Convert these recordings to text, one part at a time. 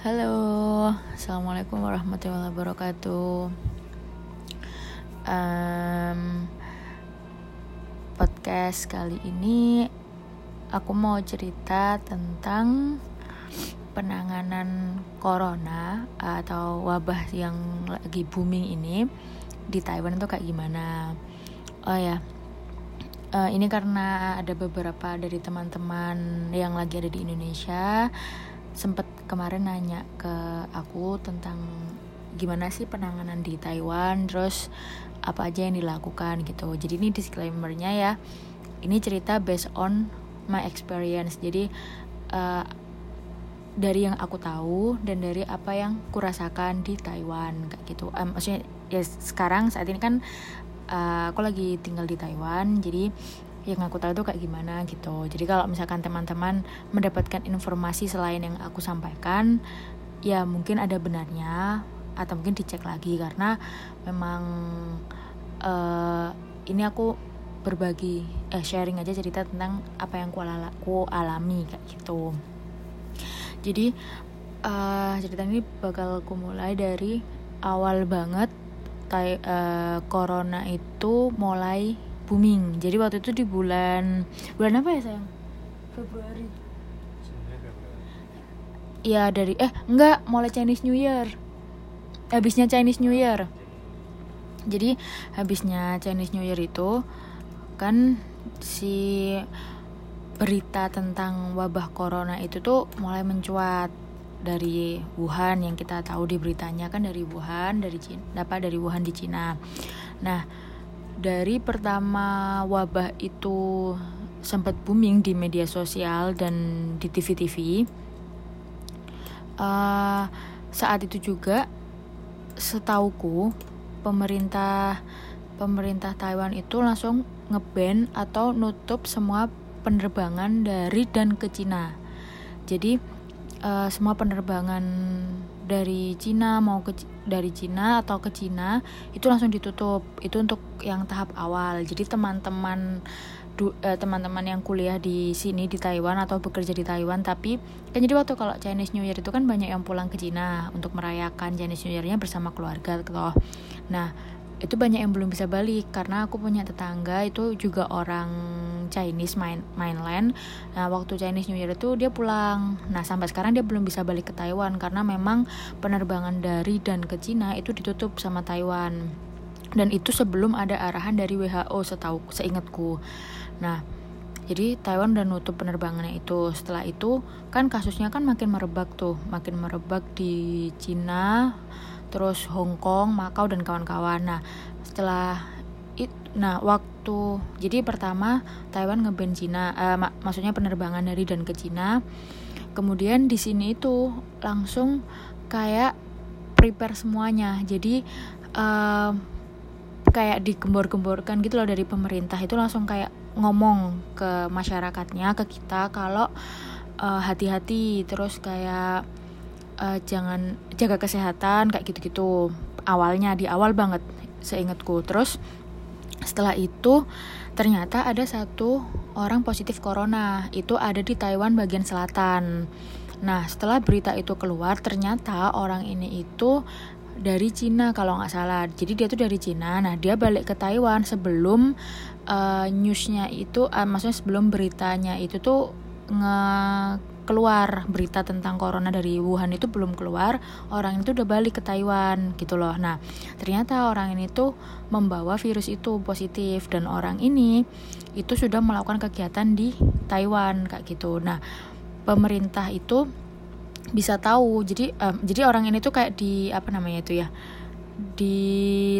Halo, assalamualaikum warahmatullahi wabarakatuh. Um, podcast kali ini aku mau cerita tentang penanganan corona atau wabah yang lagi booming ini di Taiwan itu kayak gimana. Oh ya, uh, ini karena ada beberapa dari teman-teman yang lagi ada di Indonesia sempet kemarin nanya ke aku tentang gimana sih penanganan di Taiwan terus apa aja yang dilakukan gitu. Jadi ini disclaimernya ya ini cerita based on my experience. Jadi uh, dari yang aku tahu dan dari apa yang kurasakan di Taiwan kayak gitu. Um, maksudnya ya sekarang saat ini kan uh, aku lagi tinggal di Taiwan jadi yang aku tahu tuh kayak gimana gitu. Jadi kalau misalkan teman-teman mendapatkan informasi selain yang aku sampaikan ya mungkin ada benarnya atau mungkin dicek lagi karena memang uh, ini aku berbagi eh sharing aja cerita tentang apa yang aku alami kayak gitu. Jadi uh, cerita ini bakal aku mulai dari awal banget tai, uh, corona itu mulai booming. Jadi waktu itu di bulan bulan apa ya sayang? Februari. Iya dari eh enggak mulai Chinese New Year. Habisnya Chinese New Year. Jadi habisnya Chinese New Year itu kan si berita tentang wabah corona itu tuh mulai mencuat dari Wuhan yang kita tahu di beritanya kan dari Wuhan dari Cina dapat dari Wuhan di Cina. Nah dari pertama wabah itu sempat booming di media sosial dan di TV-TV uh, eh, saat itu juga setauku pemerintah pemerintah Taiwan itu langsung ngeban atau nutup semua penerbangan dari dan ke Cina. Jadi uh, semua penerbangan dari Cina mau ke dari Cina atau ke Cina itu langsung ditutup. Itu untuk yang tahap awal. Jadi teman-teman uh, teman-teman yang kuliah di sini di Taiwan atau bekerja di Taiwan tapi kan jadi waktu kalau Chinese New Year itu kan banyak yang pulang ke Cina untuk merayakan Chinese New Year-nya bersama keluarga gitu nah itu banyak yang belum bisa balik karena aku punya tetangga itu juga orang Chinese main mainland. Nah waktu Chinese New Year itu dia pulang. Nah sampai sekarang dia belum bisa balik ke Taiwan karena memang penerbangan dari dan ke Cina itu ditutup sama Taiwan. Dan itu sebelum ada arahan dari WHO setahu seingatku. Nah jadi Taiwan udah nutup penerbangannya itu. Setelah itu kan kasusnya kan makin merebak tuh. Makin merebak di Cina terus Hong Kong, Makau dan kawan-kawan. Nah, setelah it, nah waktu jadi pertama Taiwan ngeban Cina, uh, mak maksudnya penerbangan dari dan ke Cina. Kemudian di sini itu langsung kayak prepare semuanya. Jadi uh, kayak digembor-gemborkan gitu loh dari pemerintah itu langsung kayak ngomong ke masyarakatnya ke kita kalau eh, hati-hati uh, terus kayak uh, jangan jaga kesehatan kayak gitu-gitu. Awalnya di awal banget seingatku. Terus setelah itu ternyata ada satu orang positif corona. Itu ada di Taiwan bagian selatan. Nah setelah berita itu keluar ternyata orang ini itu dari Cina kalau nggak salah. Jadi dia tuh dari Cina. Nah dia balik ke Taiwan sebelum uh, newsnya itu uh, maksudnya sebelum beritanya itu tuh nge keluar. Berita tentang corona dari Wuhan itu belum keluar. Orang itu udah balik ke Taiwan gitu loh. Nah ternyata orang ini tuh membawa virus itu positif dan orang ini itu sudah melakukan kegiatan di Taiwan kayak gitu. Nah pemerintah itu bisa tahu. Jadi um, jadi orang ini tuh kayak di apa namanya itu ya di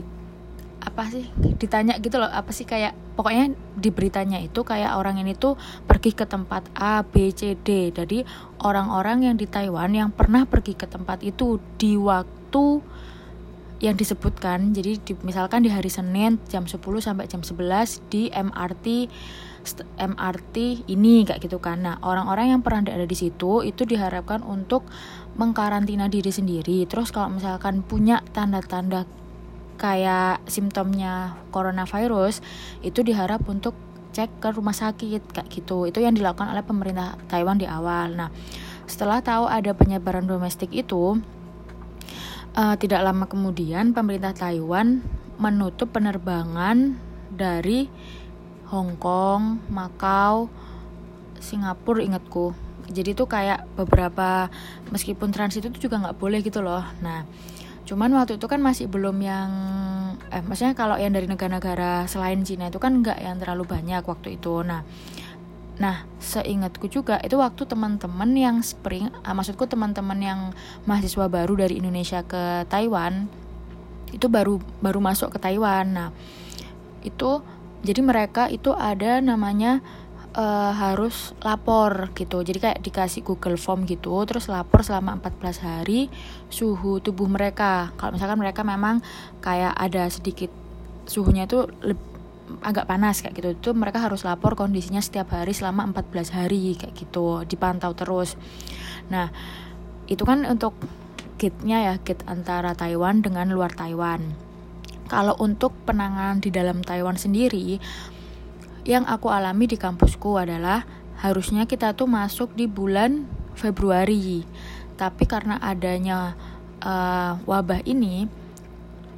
apa sih ditanya gitu loh apa sih kayak pokoknya di beritanya itu kayak orang ini tuh pergi ke tempat A B C D. Jadi orang-orang yang di Taiwan yang pernah pergi ke tempat itu di waktu yang disebutkan. Jadi di, misalkan di hari Senin jam 10 sampai jam 11 di MRT MRT ini kayak gitu kan. Nah orang-orang yang pernah ada di situ itu diharapkan untuk mengkarantina diri sendiri. Terus kalau misalkan punya tanda-tanda kayak simptomnya coronavirus itu diharap untuk cek ke rumah sakit kayak gitu. Itu yang dilakukan oleh pemerintah Taiwan di awal. Nah setelah tahu ada penyebaran domestik itu uh, tidak lama kemudian pemerintah Taiwan menutup penerbangan dari Hong Kong, Makau, Singapura ingatku. Jadi tuh kayak beberapa meskipun transit itu juga nggak boleh gitu loh. Nah cuman waktu itu kan masih belum yang eh maksudnya kalau yang dari negara-negara selain Cina itu kan nggak yang terlalu banyak waktu itu nah Nah, seingatku juga itu waktu teman-teman yang spring, ah, maksudku teman-teman yang mahasiswa baru dari Indonesia ke Taiwan itu baru baru masuk ke Taiwan. Nah, itu jadi mereka itu ada namanya uh, harus lapor gitu. Jadi kayak dikasih Google Form gitu terus lapor selama 14 hari suhu tubuh mereka. Kalau misalkan mereka memang kayak ada sedikit suhunya itu agak panas kayak gitu itu mereka harus lapor kondisinya setiap hari selama 14 hari kayak gitu dipantau terus. Nah itu kan untuk gate-nya ya gate antara Taiwan dengan luar Taiwan. Kalau untuk penanganan di dalam Taiwan sendiri yang aku alami di kampusku adalah harusnya kita tuh masuk di bulan Februari. Tapi karena adanya uh, wabah ini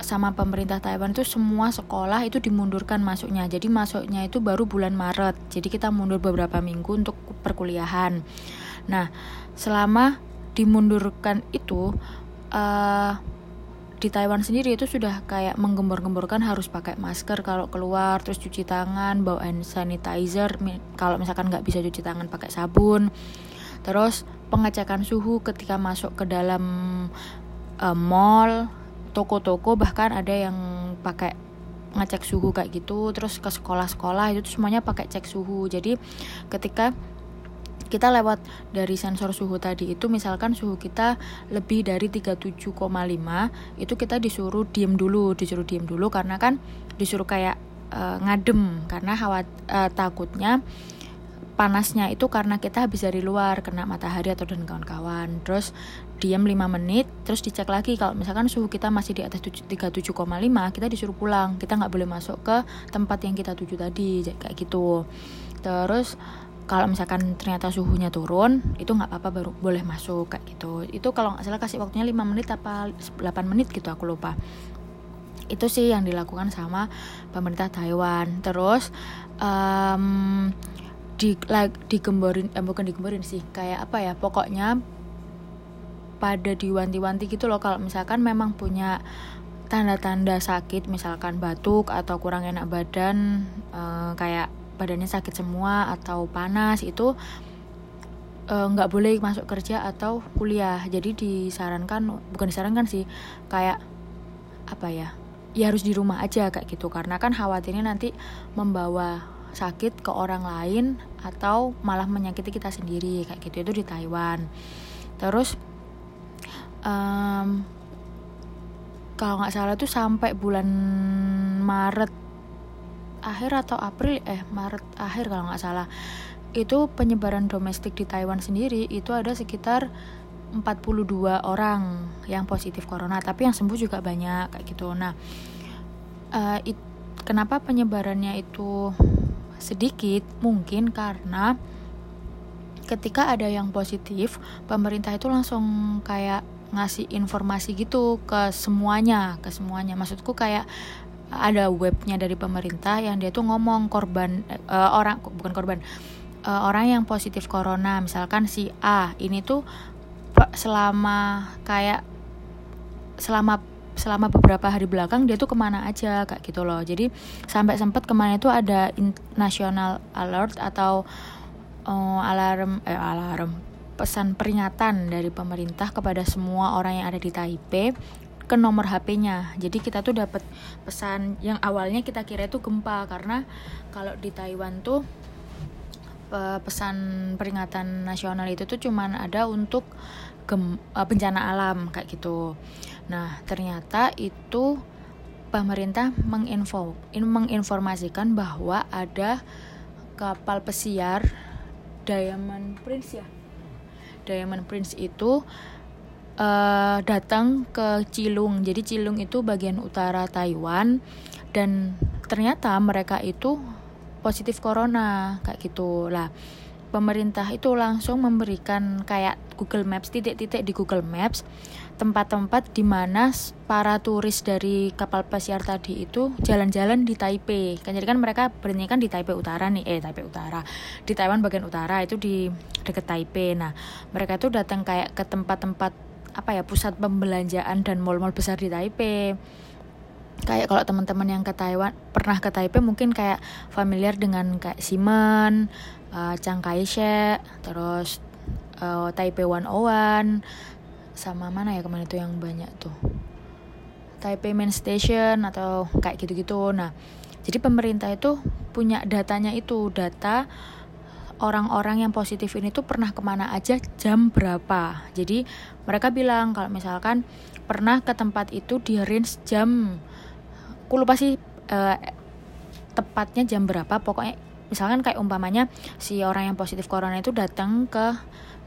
sama pemerintah Taiwan itu semua sekolah itu dimundurkan masuknya. Jadi masuknya itu baru bulan Maret. Jadi kita mundur beberapa minggu untuk perkuliahan. Nah selama dimundurkan itu uh, di Taiwan sendiri itu sudah kayak menggembor-gemborkan harus pakai masker kalau keluar terus cuci tangan bawa hand sanitizer kalau misalkan nggak bisa cuci tangan pakai sabun. Terus pengecekan suhu ketika masuk ke dalam uh, mall toko-toko bahkan ada yang pakai ngecek suhu kayak gitu terus ke sekolah-sekolah itu semuanya pakai cek suhu. Jadi ketika kita lewat dari sensor suhu tadi itu misalkan suhu kita lebih dari 37,5 itu kita disuruh diem dulu disuruh diem dulu karena kan disuruh kayak uh, ngadem karena khawat uh, takutnya panasnya itu karena kita habis dari luar kena matahari atau dan kawan-kawan. Terus diam 5 menit terus dicek lagi kalau misalkan suhu kita masih di atas 37,5 kita disuruh pulang. Kita nggak boleh masuk ke tempat yang kita tuju tadi kayak gitu. Terus kalau misalkan ternyata suhunya turun itu nggak apa-apa baru boleh masuk kayak gitu. Itu kalau nggak salah kasih waktunya 5 menit apa 8 menit gitu aku lupa. Itu sih yang dilakukan sama pemerintah Taiwan. Terus um, di like, digemborin eh, bukan digemborin sih kayak apa ya pokoknya pada diwanti-wanti gitu loh. Kalau misalkan memang punya tanda-tanda sakit misalkan batuk atau kurang enak badan uh, kayak badannya sakit semua atau panas itu eh, nggak uh, boleh masuk kerja atau kuliah. Jadi disarankan bukan disarankan sih kayak apa ya ya harus di rumah aja kayak gitu. Karena kan khawatirnya nanti membawa sakit ke orang lain atau malah menyakiti kita sendiri kayak gitu. Itu di Taiwan. Terus um, kalau nggak salah tuh sampai bulan Maret akhir atau April eh Maret akhir kalau nggak salah. Itu penyebaran domestik di Taiwan sendiri itu ada sekitar 42 orang yang positif corona tapi yang sembuh juga banyak kayak gitu. Nah uh, it, kenapa penyebarannya itu sedikit? Mungkin karena ketika ada yang positif pemerintah itu langsung kayak ngasih informasi gitu ke semuanya ke semuanya. Maksudku kayak ada webnya dari pemerintah yang dia tuh ngomong korban uh, orang bukan korban uh, orang yang positif corona. Misalkan si A ini tuh selama kayak selama selama beberapa hari belakang dia tuh ke mana aja kayak gitu loh. Jadi sampai sempat ke mana itu ada national alert atau uh, alarm eh alarm pesan peringatan dari pemerintah kepada semua orang yang ada di Taipei ke nomor HP-nya. Jadi kita tuh dapat pesan yang awalnya kita kira itu gempa karena kalau di Taiwan tuh pesan peringatan nasional itu tuh cuman ada untuk gem, uh, bencana alam kayak gitu. Nah, ternyata itu pemerintah menginfo in, menginformasikan bahwa ada kapal pesiar Diamond Prince ya. Diamond Prince itu uh, datang ke Cilung. Jadi Cilung itu bagian utara Taiwan dan ternyata mereka itu positif corona kayak gitu lah. pemerintah itu langsung memberikan kayak Google Maps titik-titik di Google Maps tempat-tempat di mana para turis dari kapal pesiar tadi itu jalan-jalan di Taipei kan jadi kan mereka berhenti kan di Taipei Utara nih eh Taipei Utara di Taiwan bagian utara itu di deket Taipei nah mereka itu datang kayak ke tempat-tempat apa ya pusat pembelanjaan dan mall-mall besar di Taipei kayak kalau teman-teman yang ke Taiwan pernah ke Taipei mungkin kayak familiar dengan kayak Simon, uh, Chiang Kai-shek, terus uh, Taipei 101 sama mana ya ke mana itu yang banyak tuh Taipei Main Station atau kayak gitu-gitu. Nah, jadi pemerintah itu punya datanya itu data orang-orang yang positif ini tuh pernah ke mana aja jam berapa. Jadi mereka bilang kalau misalkan pernah ke tempat itu di range jam aku lupa sih uh, tepatnya jam berapa. Pokoknya misalkan kayak umpamanya si orang yang positif corona itu datang ke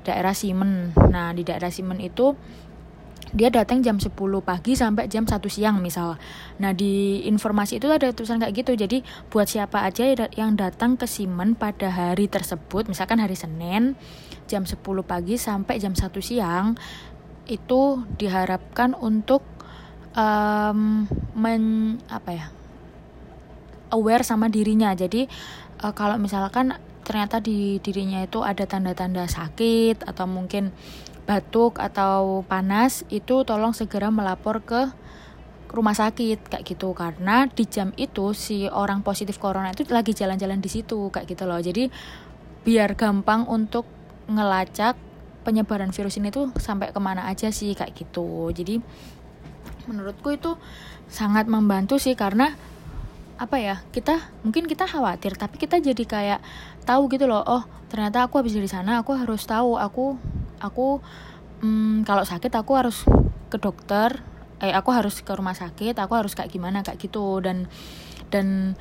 daerah Simen nah di daerah Simen itu dia datang jam 10 pagi sampai jam 1 siang misal. Nah, di informasi itu ada tulisan kayak gitu. Jadi, buat siapa aja yang datang ke Simen pada hari tersebut, misalkan hari Senin jam 10 pagi sampai jam 1 siang, itu diharapkan untuk um, men apa ya aware sama dirinya jadi uh, kalau misalkan ternyata di dirinya itu ada tanda-tanda sakit atau mungkin batuk atau panas itu tolong segera melapor ke rumah sakit kayak gitu. Karena di jam itu si orang positif corona itu lagi jalan-jalan di situ kayak gitu loh. Jadi biar gampang untuk ngelacak penyebaran virus ini tuh sampai ke mana aja sih kayak gitu. Jadi menurutku itu sangat membantu sih karena apa ya kita mungkin kita khawatir tapi kita jadi kayak tahu gitu loh oh ternyata aku habis dari sana aku harus tahu aku aku hmm, kalau sakit aku harus ke dokter eh aku harus ke rumah sakit aku harus kayak gimana kayak gitu. Dan dan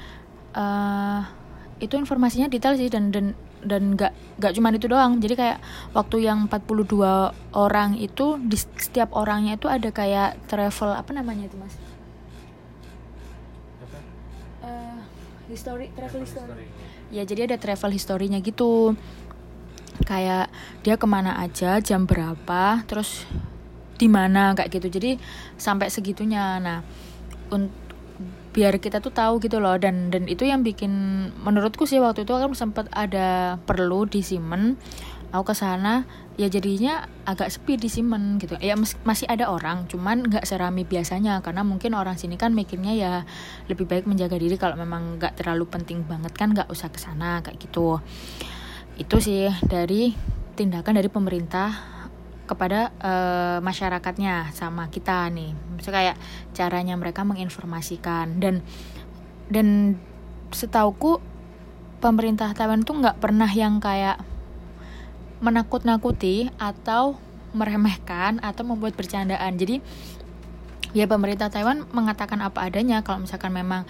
uh, itu informasinya detail sih dan dan dan nggak nggak cuma itu doang. Jadi kayak waktu yang 42 orang itu di setiap orangnya itu ada kayak travel apa namanya itu mas? Uh, history travel history. ya jadi ada travel historinya gitu kayak dia ke mana aja jam berapa terus di mana kayak gitu. Jadi sampai segitunya. Nah biar kita tuh tahu gitu loh. Dan dan itu yang bikin menurutku sih waktu itu kan sempat ada perlu di Simen aku ke sana ya jadinya agak sepi di Simen gitu. Ya mas, masih ada orang cuman nggak serami biasanya. Karena mungkin orang sini kan mikirnya ya lebih baik menjaga diri kalau memang nggak terlalu penting banget kan nggak usah ke sana kayak gitu itu sih dari tindakan dari pemerintah kepada uh, masyarakatnya sama kita nih. Misalnya kayak caranya mereka menginformasikan. Dan dan setauku pemerintah Taiwan tuh nggak pernah yang kayak menakut-nakuti atau meremehkan atau membuat bercandaan. Jadi ya pemerintah Taiwan mengatakan apa adanya kalau misalkan memang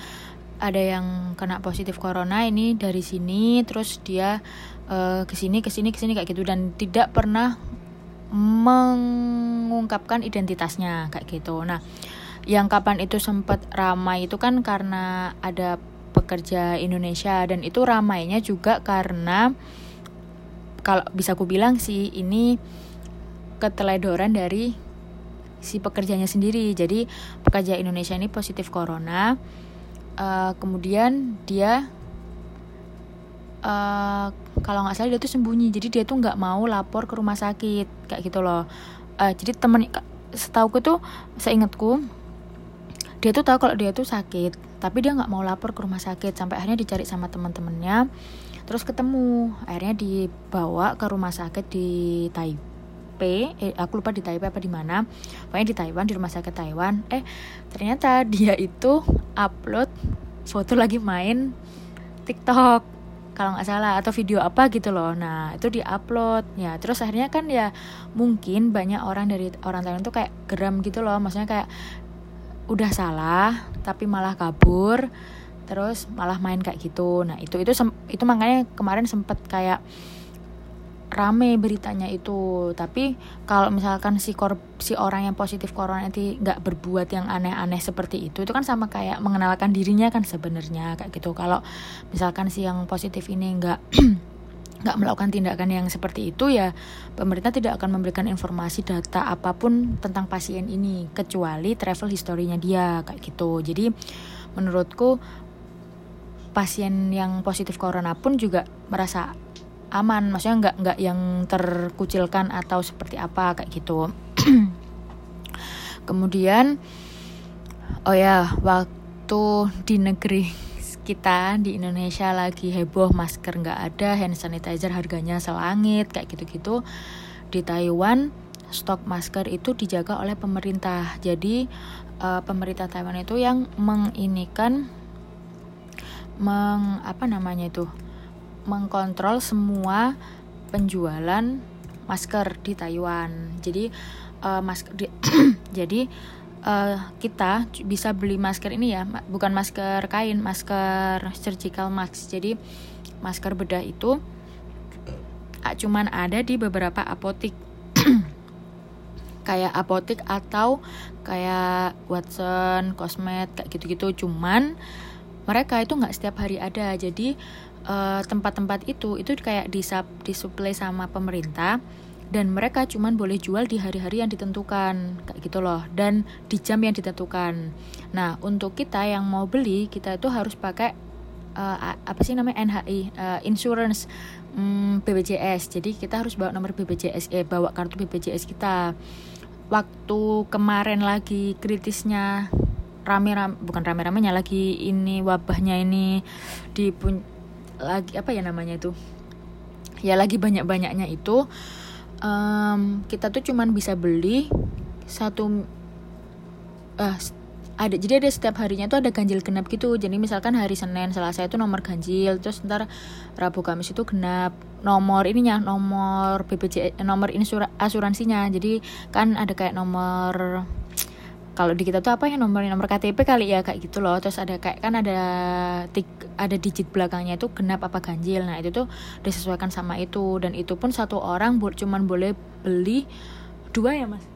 ada yang kena positif corona ini dari sini terus dia uh, ke sini ke sini ke sini kayak gitu dan tidak pernah mengungkapkan identitasnya kayak gitu. Nah, yang kapan itu sempat ramai itu kan karena ada pekerja Indonesia dan itu ramainya juga karena kalau bisa aku bilang sih ini keteledoran dari si pekerjanya sendiri. Jadi pekerja Indonesia ini positif corona, uh, kemudian dia uh, kalau nggak salah dia tuh sembunyi. Jadi dia tuh nggak mau lapor ke rumah sakit kayak gitu loh. Uh, jadi temen setauku tuh seingatku dia tuh tahu kalau dia tuh sakit tapi dia nggak mau lapor ke rumah sakit. Sampai akhirnya dicari sama teman-temannya terus ketemu. Akhirnya dibawa ke rumah sakit di Taipei eh, aku lupa di Taipei apa di mana. Pokoknya di Taiwan di rumah sakit Taiwan. Eh ternyata dia itu upload foto lagi main TikTok kalau nggak salah atau video apa gitu loh. Nah itu diupload ya terus akhirnya kan ya mungkin banyak orang dari orang Thailand tuh kayak geram gitu loh. Maksudnya kayak udah salah tapi malah kabur terus malah main kayak gitu. Nah itu itu itu makanya kemarin sempet kayak rame beritanya itu. Tapi kalau misalkan si kor si orang yang positif corona nanti nggak berbuat yang aneh-aneh seperti itu itu kan sama kayak mengenalkan dirinya kan sebenarnya kayak gitu. Kalau misalkan si yang positif ini nggak nggak melakukan tindakan yang seperti itu ya pemerintah tidak akan memberikan informasi data apa pun tentang pasien ini kecuali travel historinya dia kayak gitu. Jadi menurutku pasien yang positif corona pun juga merasa aman. Maksudnya nggak nggak yang terkucilkan atau seperti apa kayak gitu. Kemudian oh ya waktu di negeri kita di Indonesia lagi heboh masker nggak ada hand sanitizer harganya selangit kayak gitu-gitu. Di Taiwan stok masker itu dijaga oleh pemerintah. Jadi uh, pemerintah Taiwan itu yang menginikan meng apa namanya itu mengkontrol semua penjualan masker di Taiwan. Jadi uh, masker di, jadi uh, kita bisa beli masker ini ya bukan masker kain masker surgical mask. Jadi masker bedah itu cuman ada di beberapa apotik. Kayak apotik atau kayak Watson, Cosmet kayak gitu-gitu. Cuman mereka itu nggak setiap hari ada. Jadi uh, tempat-tempat uh, itu itu kayak disap disuplai sama pemerintah dan mereka cuma boleh jual di hari-hari yang ditentukan kayak gitu loh dan di jam yang ditentukan. Nah untuk kita yang mau beli kita itu harus pakai uh, apa sih namanya NHI uh, insurance um, BPJS jadi kita harus bawa nomor BPJS eh bawa kartu BPJS kita. Waktu kemarin lagi kritisnya rame-rame bukan rame-ramenya lagi ini wabahnya ini di lagi apa ya namanya itu? Ya lagi banyak-banyaknya itu um, kita tuh cuman bisa beli satu uh, ada jadi ada setiap harinya tuh ada ganjil genap gitu. Jadi misalkan hari Senin Selasa itu nomor ganjil terus ntar Rabu Kamis itu genap. Nomor ininya nomor BPJS nomor insur asuransinya. Jadi kan ada kayak nomor kalau di kita tuh apa ya nomor nomor KTP kali ya kayak gitu loh. Terus ada kayak kan ada tik ada digit belakangnya itu genap apa ganjil. Nah itu tuh disesuaikan sama itu. Dan itu pun satu orang bu cuman boleh beli dua ya mas?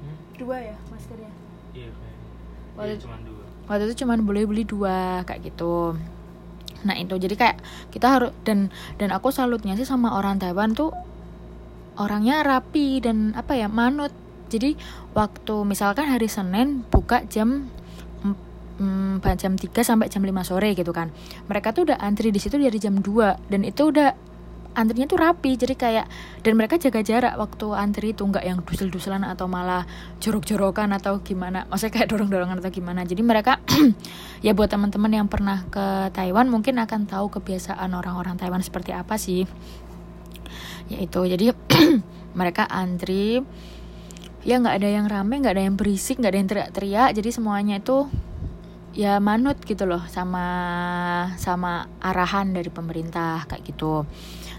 Hmm? dua ya maskernya? Iya waktu, iya, cuman dua. waktu itu cuman boleh beli dua kayak gitu. Nah itu. Jadi kayak kita harus dan dan aku salutnya sih sama orang Taiwan tuh orangnya rapi dan apa ya manut jadi waktu misalkan hari Senin buka jam hmm, jam 3 sampai jam 5 sore gitu kan. Mereka tuh udah antri di situ dari jam 2 dan itu udah antrinya tuh rapi. Jadi kayak dan mereka jaga jarak waktu antri itu nggak yang dusel-duselan atau malah jorok-jorokan atau gimana. Maksudnya kayak dorong-dorongan atau gimana. Jadi mereka ya buat teman-teman yang pernah ke Taiwan mungkin akan tahu kebiasaan orang-orang Taiwan seperti apa sih. Yaitu jadi mereka antri ya nggak ada yang rame nggak ada yang berisik nggak ada yang teriak-teriak. Jadi semuanya itu ya manut gitu loh sama sama arahan dari pemerintah kayak gitu.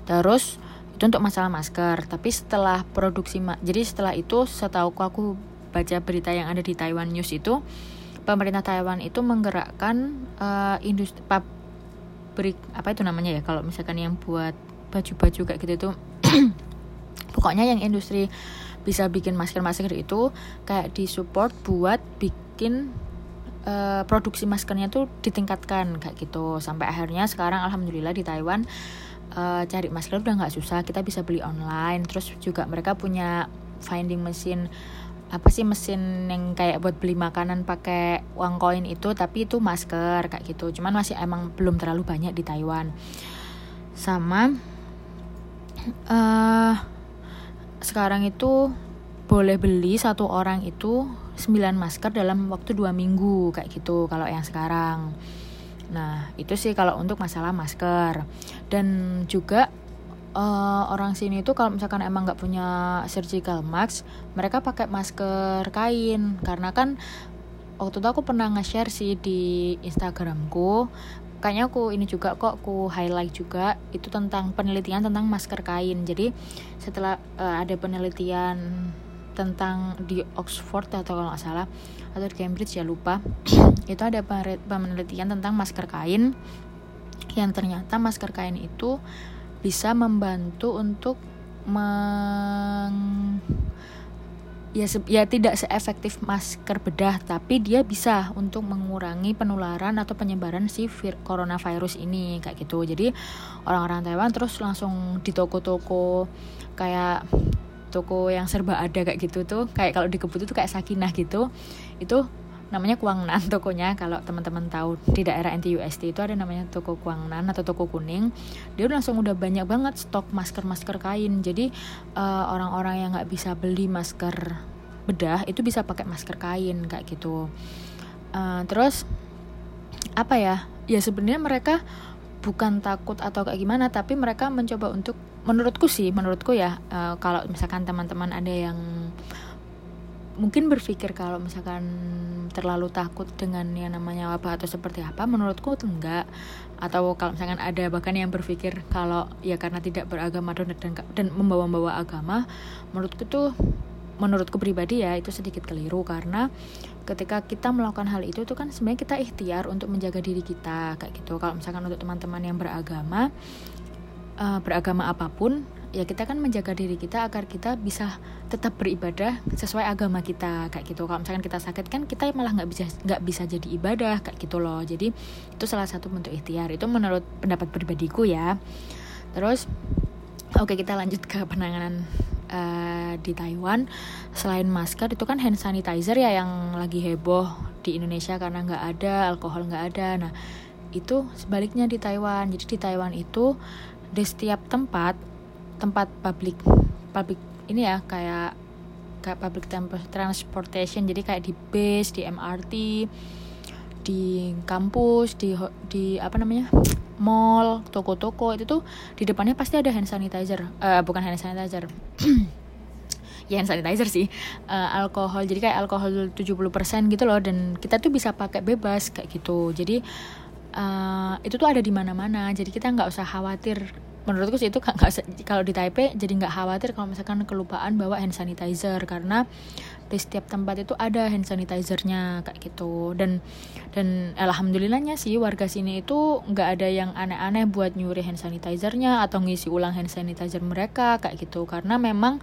Terus itu untuk masalah masker. Tapi setelah produksi jadi setelah itu setahu aku baca berita yang ada di Taiwan News itu pemerintah Taiwan itu menggerakkan uh, industri pabrik apa itu namanya ya kalau misalkan yang buat baju-baju kayak gitu itu. Pokoknya yang industri bisa bikin masker-masker itu kayak disupport buat bikin uh, produksi maskernya tuh ditingkatkan kayak gitu. Sampai akhirnya sekarang alhamdulillah di Taiwan uh, cari masker udah nggak susah. Kita bisa beli online. Terus juga mereka punya finding mesin apa sih mesin yang kayak buat beli makanan pakai uang koin itu tapi itu masker kayak gitu. Cuman masih emang belum terlalu banyak di Taiwan. Sama uh, sekarang itu boleh beli satu orang itu 9 masker dalam waktu dua minggu kayak gitu kalau yang sekarang. Nah itu sih kalau untuk masalah masker. Dan juga uh, orang sini itu kalau misalkan emang nggak punya surgical mask mereka pakai masker kain. Karena kan waktu itu aku pernah nge-share sih di Instagramku kayaknya aku ini juga kok aku highlight juga itu tentang penelitian tentang masker kain. Jadi setelah uh, ada penelitian tentang di Oxford atau kalau nggak salah atau di Cambridge ya lupa. Itu ada penelitian tentang masker kain yang ternyata masker kain itu bisa membantu untuk meng ya ya tidak seefektif masker bedah tapi dia bisa untuk mengurangi penularan atau penyebaran si vir coronavirus ini kayak gitu. Jadi orang-orang Taiwan terus langsung di toko-toko kayak toko yang serba ada kayak gitu tuh kayak kalau di kebut itu kayak sakinah gitu itu namanya Kuangnan tokonya. Kalau teman-teman tahu di daerah NTUST itu ada namanya toko Kuangnan atau toko kuning. Dia langsung udah banyak banget stok masker-masker kain. Jadi uh, orang-orang yang nggak bisa beli masker bedah itu bisa pakai masker kain kayak gitu. Uh, terus apa ya? Ya sebenarnya mereka bukan takut atau kayak gimana tapi mereka mencoba untuk menurutku sih menurutku ya uh, kalau misalkan teman-teman ada yang mungkin berpikir kalau misalkan terlalu takut dengan yang namanya wabah atau seperti apa menurutku enggak. Atau kalau misalkan ada bahkan yang berpikir kalau ya karena tidak beragama dan dan, dan membawa-bawa agama menurutku tuh menurutku pribadi ya itu sedikit keliru. Karena ketika kita melakukan hal itu tuh kan sebenarnya kita ikhtiar untuk menjaga diri kita kayak gitu. Kalau misalkan untuk teman-teman yang beragama uh, beragama apa pun ya kita kan menjaga diri kita agar kita bisa tetap beribadah sesuai agama kita kayak gitu. Kalau misalkan kita sakit kan kita malah nggak bisa nggak bisa jadi ibadah kayak gitu loh. Jadi itu salah satu bentuk ikhtiar. Itu menurut pendapat pribadiku ya. Terus oke kita lanjut ke penanganan uh, di Taiwan. Selain masker itu kan hand sanitizer ya yang lagi heboh di Indonesia karena nggak ada alkohol nggak ada. Nah itu sebaliknya di Taiwan. Jadi di Taiwan itu di setiap tempat tempat public public ini ya kayak kayak public transportation. Jadi kayak di bus di MRT di kampus di di apa namanya mall toko-toko. Itu tuh di depannya pasti ada hand sanitizer. Uh, bukan hand sanitizer. Ya hand sanitizer sih. Uh, alkohol. Jadi kayak alkohol 70% gitu loh. Dan kita tuh bisa pakai bebas kayak gitu. Jadi uh, itu tuh ada di mana-mana. Jadi kita nggak usah khawatir menurutku sih itu kalau di Taipei jadi nggak khawatir kalau misalkan kelupaan bawa hand sanitizer karena di setiap tempat itu ada hand sanitizernya kayak gitu. Dan dan alhamdulillahnya sih warga sini itu nggak ada yang aneh-aneh buat nyuri hand sanitizernya atau ngisi ulang hand sanitizer mereka kayak gitu. Karena memang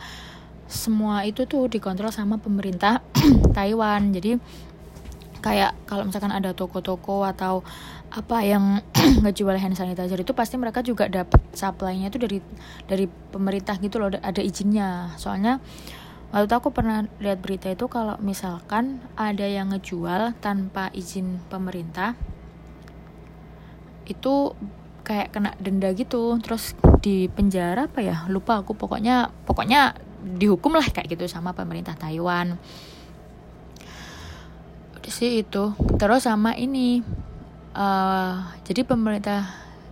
semua itu tuh dikontrol sama pemerintah Taiwan. Jadi kayak kalau misalkan ada toko-toko atau apa yang ngejual hand sanitizer itu pasti mereka juga dapat supply-nya itu dari dari pemerintah gitu loh ada izinnya. Soalnya waktu itu aku pernah lihat berita itu kalau misalkan ada yang ngejual tanpa izin pemerintah itu kayak kena denda gitu terus di penjara apa ya lupa aku. Pokoknya pokoknya dihukum lah kayak gitu sama pemerintah Taiwan sih itu terus sama ini uh, jadi pemerintah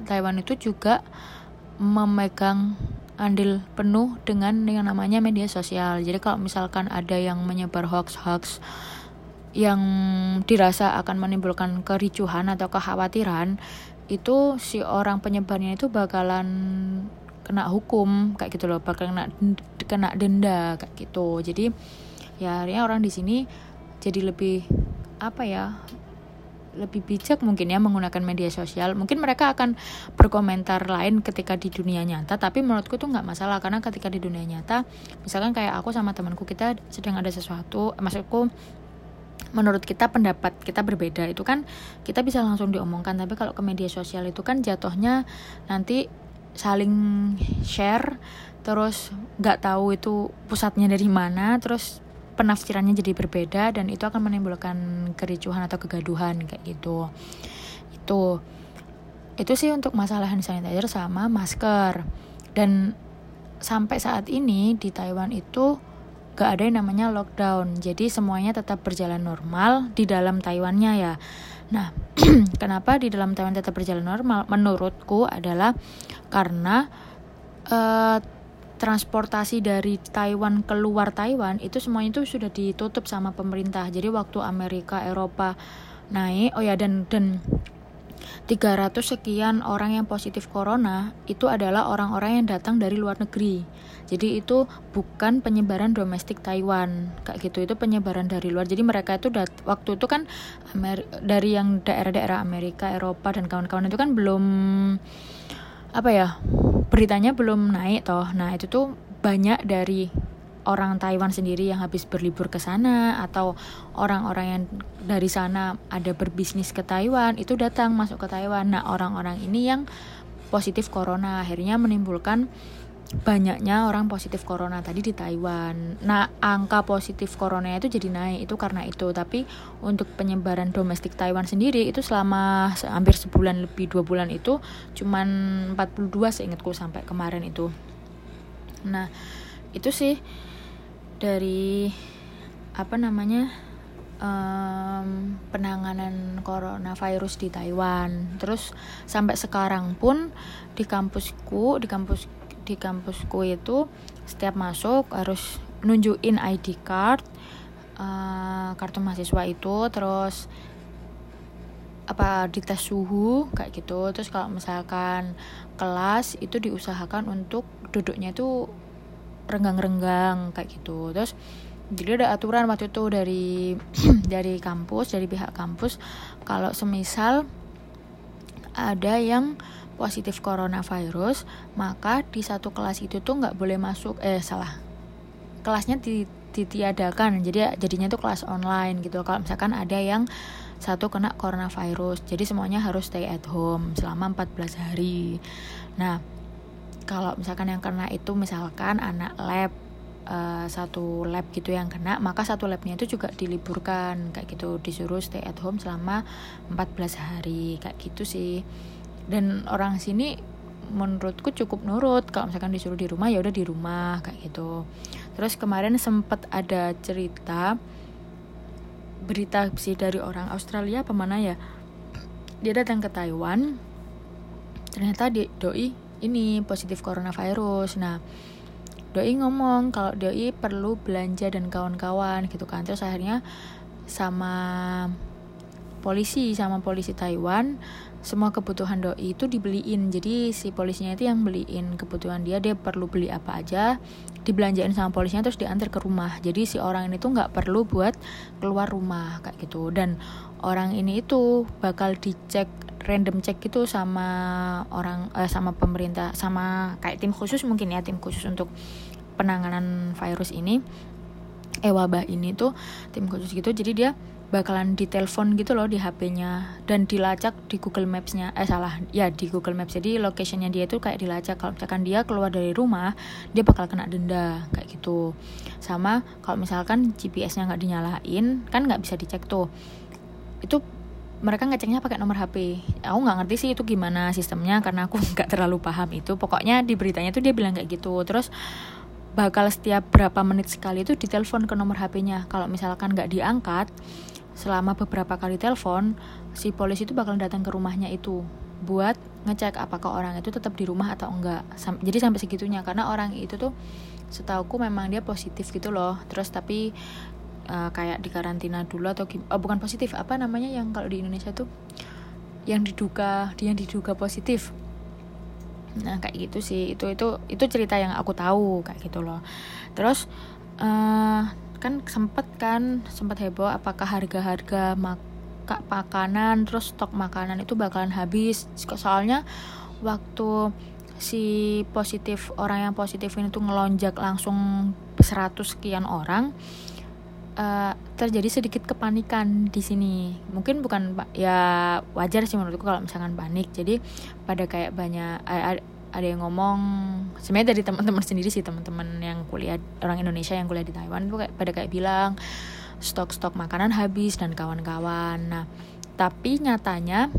Taiwan itu juga memegang andil penuh dengan yang namanya media sosial. Jadi kalau misalkan ada yang menyebar hoax-hoax yang dirasa akan menimbulkan kericuhan atau kekhawatiran, itu si orang penyebarnya itu bakalan kena hukum kayak gitu loh, bakal kena kena denda kayak gitu. Jadi ya akhirnya orang di sini jadi lebih apa ya lebih bijak mungkin ya menggunakan media sosial. Mungkin mereka akan berkomentar lain ketika di dunia nyata tapi menurutku tuh nggak masalah. Karena ketika di dunia nyata misalkan kayak aku sama temanku kita sedang ada sesuatu maksudku menurut kita pendapat kita berbeda. Itu kan kita bisa langsung diomongkan tapi kalau ke media sosial itu kan jatuhnya nanti saling share terus nggak tahu itu pusatnya dari mana terus penafsirannya jadi berbeda dan itu akan menimbulkan kericuhan atau kegaduhan kayak gitu. Itu itu sih untuk masalah hand sanitizer sama masker. Dan sampai saat ini di Taiwan itu gak ada yang namanya lockdown. Jadi semuanya tetap berjalan normal di dalam Taiwannya ya. Nah kenapa di dalam Taiwan tetap berjalan normal? Menurutku adalah karena uh, transportasi dari Taiwan keluar Taiwan itu semuanya itu sudah ditutup sama pemerintah. Jadi waktu Amerika, Eropa naik, oh ya dan dan 300 sekian orang yang positif corona itu adalah orang-orang yang datang dari luar negeri. Jadi itu bukan penyebaran domestik Taiwan kayak gitu itu penyebaran dari luar. Jadi mereka itu dat waktu itu kan Amer dari yang daerah-daerah Amerika, Eropa dan kawan-kawan itu kan belum apa ya beritanya belum naik toh nah itu tuh banyak dari orang Taiwan sendiri yang habis berlibur ke sana atau orang-orang yang dari sana ada berbisnis ke Taiwan itu datang masuk ke Taiwan. Nah, orang-orang ini yang positif corona akhirnya menimbulkan banyaknya orang positif corona tadi di Taiwan. Nah, angka positif corona itu jadi naik itu karena itu. Tapi untuk penyebaran domestik Taiwan sendiri itu selama hampir sebulan lebih dua bulan itu cuman 42 seingatku sampai kemarin itu. Nah, itu sih dari apa namanya um, penanganan coronavirus di Taiwan. Terus sampai sekarang pun di kampusku, di kampus di kampusku itu setiap masuk harus nunjukin ID card uh, kartu mahasiswa itu terus apa dites suhu kayak gitu. Terus kalau misalkan kelas itu diusahakan untuk duduknya itu renggang-renggang kayak gitu. Terus jadi ada aturan waktu itu dari dari kampus dari pihak kampus kalau semisal ada yang positif coronavirus maka di satu kelas itu tuh nggak boleh masuk eh salah. Kelasnya ditiadakan jadi jadinya tuh kelas online gitu. Kalau misalkan ada yang satu kena coronavirus jadi semuanya harus stay at home selama 14 hari. Nah kalau misalkan yang kena itu misalkan anak lab uh, satu lab gitu yang kena maka satu labnya itu juga diliburkan kayak gitu. Disuruh stay at home selama 14 hari kayak gitu sih dan orang sini menurutku cukup nurut. Kalau misalkan disuruh di rumah ya udah di rumah kayak gitu. Terus kemarin sempat ada cerita berita sih dari orang Australia apa mana ya? Dia datang ke Taiwan ternyata di doi ini positif coronavirus. Nah doi ngomong kalau doi perlu belanja dan kawan-kawan gitu kan. Terus akhirnya sama polisi sama polisi Taiwan semua kebutuhan doi itu dibeliin. Jadi si polisinya itu yang beliin kebutuhan dia dia perlu beli apa aja dibelanjain sama polisinya terus diantar ke rumah. Jadi si orang ini tuh nggak perlu buat keluar rumah kayak gitu. Dan orang ini itu bakal dicek random cek gitu sama orang eh, sama pemerintah sama kayak tim khusus mungkin ya tim khusus untuk penanganan virus ini. Eh wabah ini tuh tim khusus gitu. Jadi dia bakalan ditelepon gitu loh di HP-nya dan dilacak di Google Maps-nya. Eh salah. Ya di Google Maps jadi locationnya dia itu kayak dilacak. Kalau misalkan dia keluar dari rumah dia bakal kena denda. Kayak gitu. Sama kalau misalkan GPS-nya nggak dinyalain kan nggak bisa dicek tuh. Itu mereka ngeceknya pakai nomor HP aku nggak ngerti sih itu gimana sistemnya karena aku nggak terlalu paham itu. Pokoknya di beritanya tuh dia bilang kayak gitu. Terus bakal setiap berapa menit sekali itu ditelepon ke nomor HP-nya kalau misalkan nggak diangkat selama beberapa kali telepon si polisi itu bakal datang ke rumahnya itu buat ngecek apakah orang itu tetap di rumah atau enggak. Sam jadi sampai segitunya karena orang itu tuh setauku memang dia positif gitu loh. Terus tapi uh, kayak di karantina dulu atau oh, bukan positif apa namanya yang kalau di Indonesia tuh yang diduga yang diduga positif. Nah kayak gitu sih. Itu itu itu cerita yang aku tahu kayak gitu loh. Terus uh, kan sempet kan sempat heboh apakah harga-harga maka makanan terus stok makanan itu bakalan habis. Soalnya waktu si positif orang yang positif ini tuh ngelonjak langsung 100 sekian orang uh, terjadi sedikit kepanikan di sini. Mungkin bukan ya wajar sih menurutku kalau misalkan panik. Jadi pada kayak banyak uh, ada yang ngomong sebenarnya dari teman-teman sendiri sih teman-teman yang kuliah orang Indonesia yang kuliah di Taiwan itu kayak pada kayak bilang stok-stok makanan habis dan kawan-kawan. Nah tapi nyatanya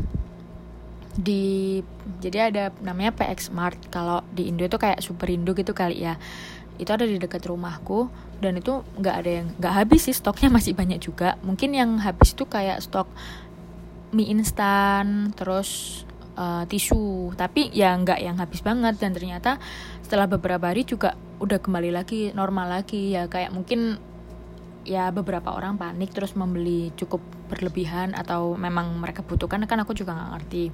di jadi ada namanya PX Mart. Kalau di Indo itu kayak Super Indo gitu kali ya. Itu ada di dekat rumahku dan itu nggak ada yang nggak habis sih stoknya masih banyak juga. Mungkin yang habis itu kayak stok mie instan terus uh, tisu. Tapi ya nggak yang habis banget. Dan ternyata setelah beberapa hari juga udah kembali lagi normal lagi. Ya kayak mungkin ya beberapa orang panik terus membeli cukup berlebihan atau memang mereka butuhkan. Kan aku juga nggak ngerti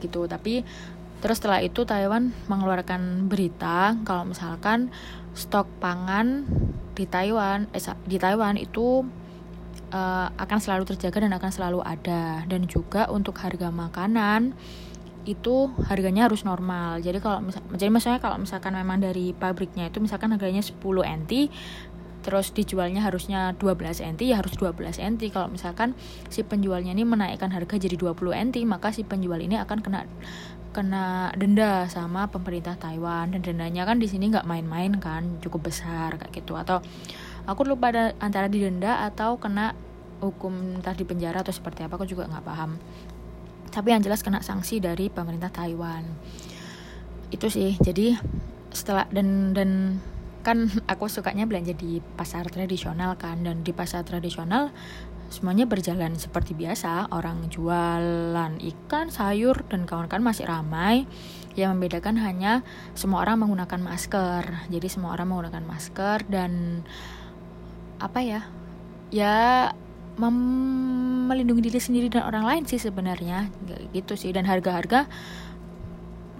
gitu. Tapi terus setelah itu Taiwan mengeluarkan berita kalau misalkan stok pangan di Taiwan eh, di Taiwan itu uh, akan selalu terjaga dan akan selalu ada. Dan juga untuk harga makanan itu harganya harus normal. Jadi kalau misal jadi maksudnya kalau misalkan memang dari pabriknya itu misalkan harganya 10 NT terus dijualnya harusnya 12 NT ya harus 12 NT kalau misalkan si penjualnya ini menaikkan harga jadi 20 NT maka si penjual ini akan kena kena denda sama pemerintah Taiwan. Dan dendanya kan di sini nggak main-main kan cukup besar kayak gitu. Atau aku lupa ada antara didenda atau kena hukum entah di penjara atau seperti apa aku juga nggak paham. Tapi yang jelas kena sanksi dari pemerintah Taiwan. Itu sih jadi setelah dan dan kan aku sukanya belanja di pasar tradisional kan dan di pasar tradisional semuanya berjalan seperti biasa. Orang jualan ikan sayur dan kawan-kawan masih ramai. Yang membedakan hanya semua orang menggunakan masker. Jadi semua orang menggunakan masker dan apa ya? Ya melindungi diri sendiri dan orang lain sih sebenarnya. Gitu sih. Dan harga-harga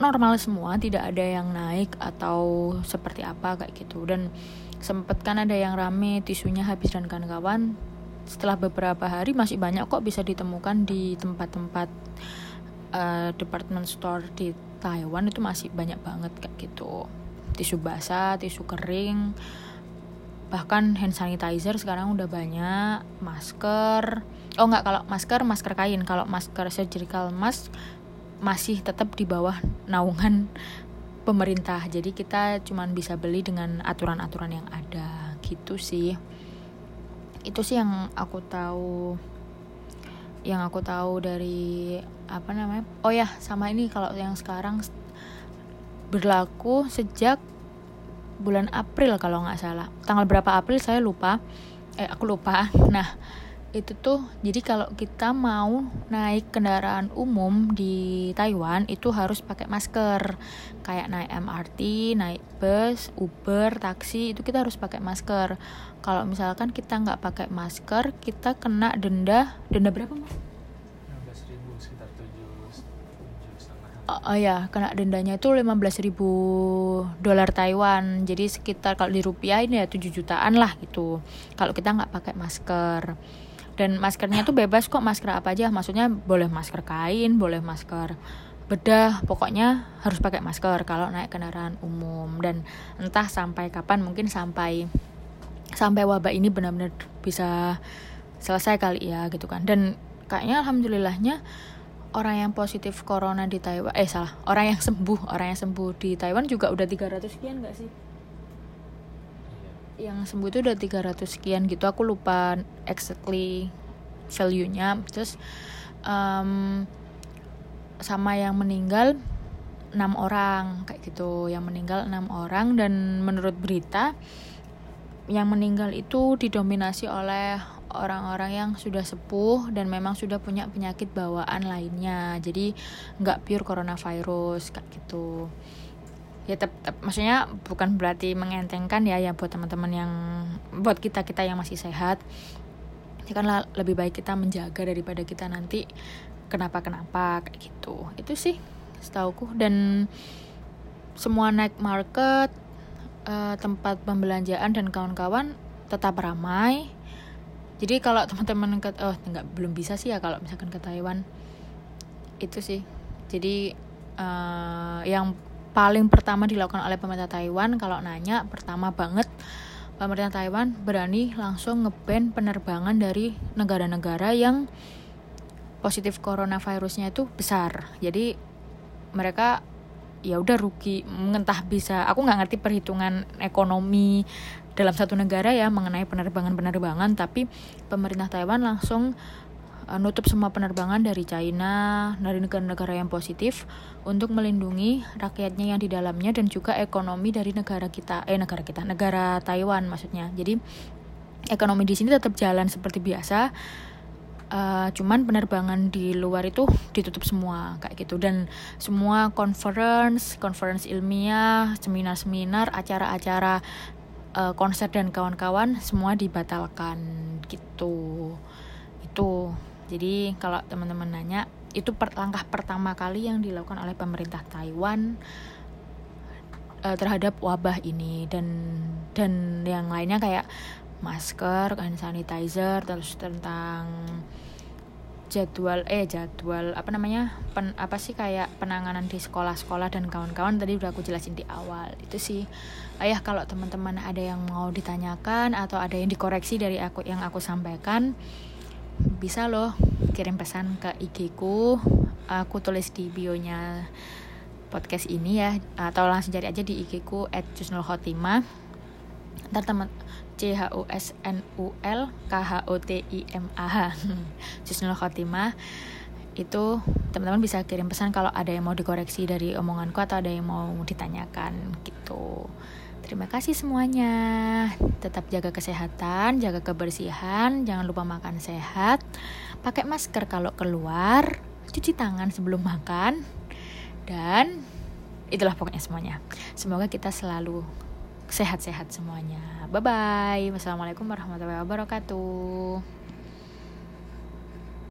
normal semua tidak ada yang naik atau seperti apa kayak gitu. Dan sempet kan ada yang rame tisunya habis dan kawan-kawan. Setelah beberapa hari masih banyak kok bisa ditemukan di tempat-tempat uh, department store di Taiwan. Itu masih banyak banget kayak gitu. Tisu basah tisu kering bahkan hand sanitizer sekarang udah banyak masker. Oh nggak kalau masker masker kain. Kalau masker surgical mask masih tetap di bawah naungan pemerintah. Jadi kita cuman bisa beli dengan aturan-aturan yang ada. Gitu sih. Itu sih yang aku tahu. Yang aku tahu dari apa namanya? Oh ya sama ini. Kalau yang sekarang berlaku sejak bulan April kalau nggak salah. Tanggal berapa April saya lupa. Eh aku lupa. Nah itu tuh jadi kalau kita mau naik kendaraan umum di Taiwan itu harus pakai masker. Kayak naik MRT naik bus Uber taksi itu kita harus pakai masker. Kalau misalkan kita nggak pakai masker kita kena denda denda berapa mas oh, oh ya kena dendanya itu 15 ribu dolar Taiwan. Jadi sekitar kalau di rupiah ini ya 7 jutaan lah gitu. Kalau kita nggak pakai masker. Dan maskernya tuh bebas kok masker apa aja. Maksudnya boleh masker kain boleh masker bedah. Pokoknya harus pakai masker kalau naik kendaraan umum. Dan entah sampai kapan mungkin sampai sampai wabah ini benar-benar bisa selesai kali ya gitu kan. Dan kayaknya alhamdulillahnya orang yang positif corona di Taiwan eh salah. Orang yang sembuh orang yang sembuh di Taiwan juga udah 300 sekian gak sih? Yang sembuh itu udah 300 sekian gitu. Aku lupa exactly value-nya. Terus um, sama yang meninggal enam orang kayak gitu. Yang meninggal enam orang dan menurut berita yang meninggal itu didominasi oleh orang-orang yang sudah sepuh dan memang sudah punya penyakit bawaan lainnya. Jadi nggak pure coronavirus kayak gitu. Ya tetap maksudnya bukan berarti mengentengkan ya ya buat teman-teman yang buat kita kita yang masih sehat. Ya kan lebih baik kita menjaga daripada kita nanti kenapa kenapa kayak gitu. Itu sih setauku. Dan semua naik market uh, tempat pembelanjaan dan kawan-kawan tetap ramai jadi kalau teman-teman ke oh nggak belum bisa sih ya kalau misalkan ke Taiwan. Itu sih. Jadi uh, yang paling pertama dilakukan oleh pemerintah Taiwan kalau nanya pertama banget pemerintah Taiwan berani langsung ngeban penerbangan dari negara-negara yang positif coronavirusnya itu besar. Jadi mereka ya udah rugi. Entah bisa aku nggak ngerti perhitungan ekonomi dalam satu negara ya mengenai penerbangan-penerbangan tapi pemerintah Taiwan langsung uh, nutup semua penerbangan dari China dari negara-negara yang positif untuk melindungi rakyatnya yang di dalamnya dan juga ekonomi dari negara kita eh negara kita negara Taiwan maksudnya. Jadi ekonomi di sini tetap jalan seperti biasa uh, cuman penerbangan di luar itu ditutup semua kayak gitu. Dan semua conference conference ilmiah seminar-seminar acara-acara uh, konser dan kawan-kawan semua dibatalkan gitu. Itu. Jadi kalau teman-teman nanya itu per, langkah pertama kali yang dilakukan oleh pemerintah Taiwan uh, terhadap wabah ini. Dan dan yang lainnya kayak masker, hand sanitizer, terus tentang jadwal eh jadwal apa namanya pen, apa sih kayak penanganan di sekolah-sekolah dan kawan-kawan tadi udah aku jelasin di awal. Itu sih ayah kalau teman-teman ada yang mau ditanyakan atau ada yang dikoreksi dari aku yang aku sampaikan bisa loh kirim pesan ke IG ku. Aku tulis di bionya podcast ini ya atau langsung cari aja di IG ku @jusnulkhotimah ntar teman C H U S N U L K H O T I M A H Jusnul Khotimah itu teman-teman bisa kirim pesan kalau ada yang mau dikoreksi dari omonganku atau ada yang mau ditanyakan gitu. Terima kasih semuanya. Tetap jaga kesehatan, jaga kebersihan, jangan lupa makan sehat, pakai masker kalau keluar, cuci tangan sebelum makan, dan itulah pokoknya semuanya. Semoga kita selalu sehat-sehat semuanya. Bye bye. Wassalamualaikum warahmatullahi wabarakatuh.